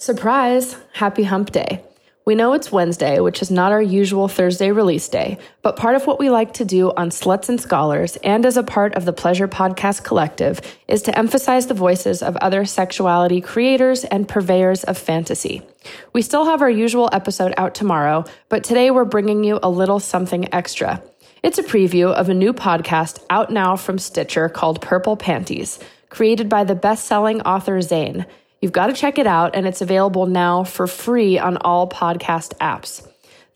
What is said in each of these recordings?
Surprise! Happy Hump Day. We know it's Wednesday, which is not our usual Thursday release day, but part of what we like to do on Sluts and Scholars and as a part of the Pleasure Podcast Collective is to emphasize the voices of other sexuality creators and purveyors of fantasy. We still have our usual episode out tomorrow, but today we're bringing you a little something extra. It's a preview of a new podcast out now from Stitcher called Purple Panties, created by the best selling author Zane. You've got to check it out, and it's available now for free on all podcast apps.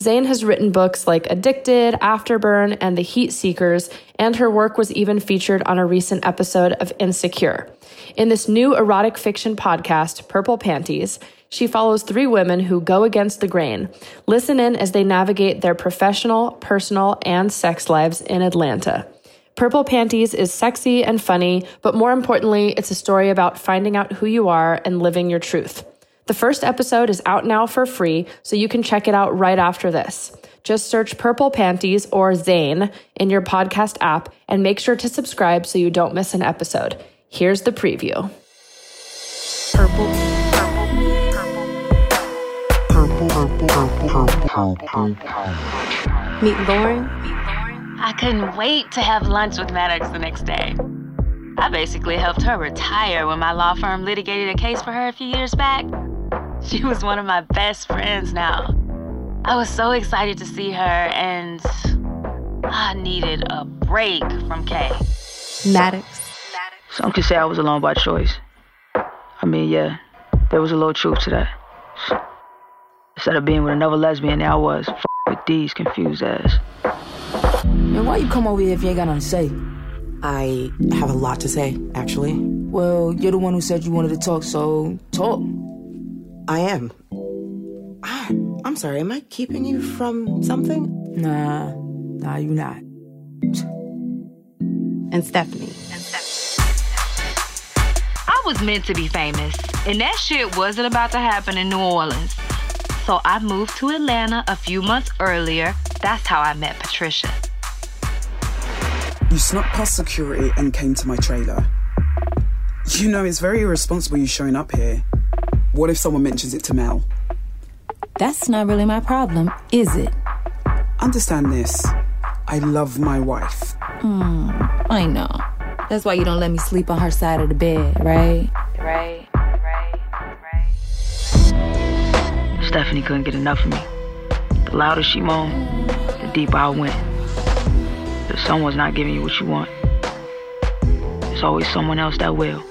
Zane has written books like Addicted, Afterburn, and The Heat Seekers, and her work was even featured on a recent episode of Insecure. In this new erotic fiction podcast, Purple Panties, she follows three women who go against the grain. Listen in as they navigate their professional, personal, and sex lives in Atlanta. Purple Panties is sexy and funny, but more importantly, it's a story about finding out who you are and living your truth. The first episode is out now for free, so you can check it out right after this. Just search Purple Panties or Zane in your podcast app and make sure to subscribe so you don't miss an episode. Here's the preview. Purple. Meet Lauren. I couldn't wait to have lunch with Maddox the next day. I basically helped her retire when my law firm litigated a case for her a few years back. She was one of my best friends now. I was so excited to see her, and I needed a break from Kay. Maddox. Some could say I was alone by choice. I mean, yeah, there was a little truth to that. Instead of being with another lesbian, there I was, f- with these confused ass. Man, why you come over here if you ain't got nothing to say? I have a lot to say, actually. Well, you're the one who said you wanted to talk, so talk. I am. Ah, I'm sorry, am I keeping you from something? Nah, nah, you not. And Stephanie. I was meant to be famous, and that shit wasn't about to happen in New Orleans. So I moved to Atlanta a few months earlier. That's how I met Patricia. You snuck past security and came to my trailer. You know, it's very irresponsible you showing up here. What if someone mentions it to Mel? That's not really my problem, is it? Understand this. I love my wife. Hmm, I know. That's why you don't let me sleep on her side of the bed, right? Right, right, Stephanie couldn't get enough of me. The louder she moaned, the deeper I went. If someone's not giving you what you want, there's always someone else that will,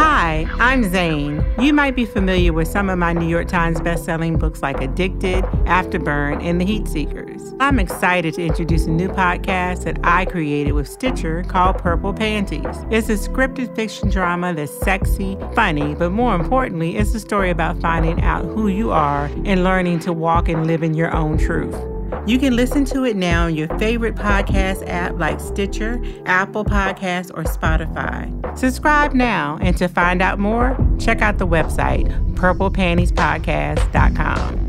Hi, I'm Zane. You might be familiar with some of my New York Times bestselling books like Addicted, Afterburn, and The Heat Seekers. I'm excited to introduce a new podcast that I created with Stitcher called Purple Panties. It's a scripted fiction drama that's sexy, funny, but more importantly, it's a story about finding out who you are and learning to walk and live in your own truth. You can listen to it now on your favorite podcast app like Stitcher, Apple Podcasts, or Spotify. Subscribe now, and to find out more, check out the website purplepantiespodcast.com.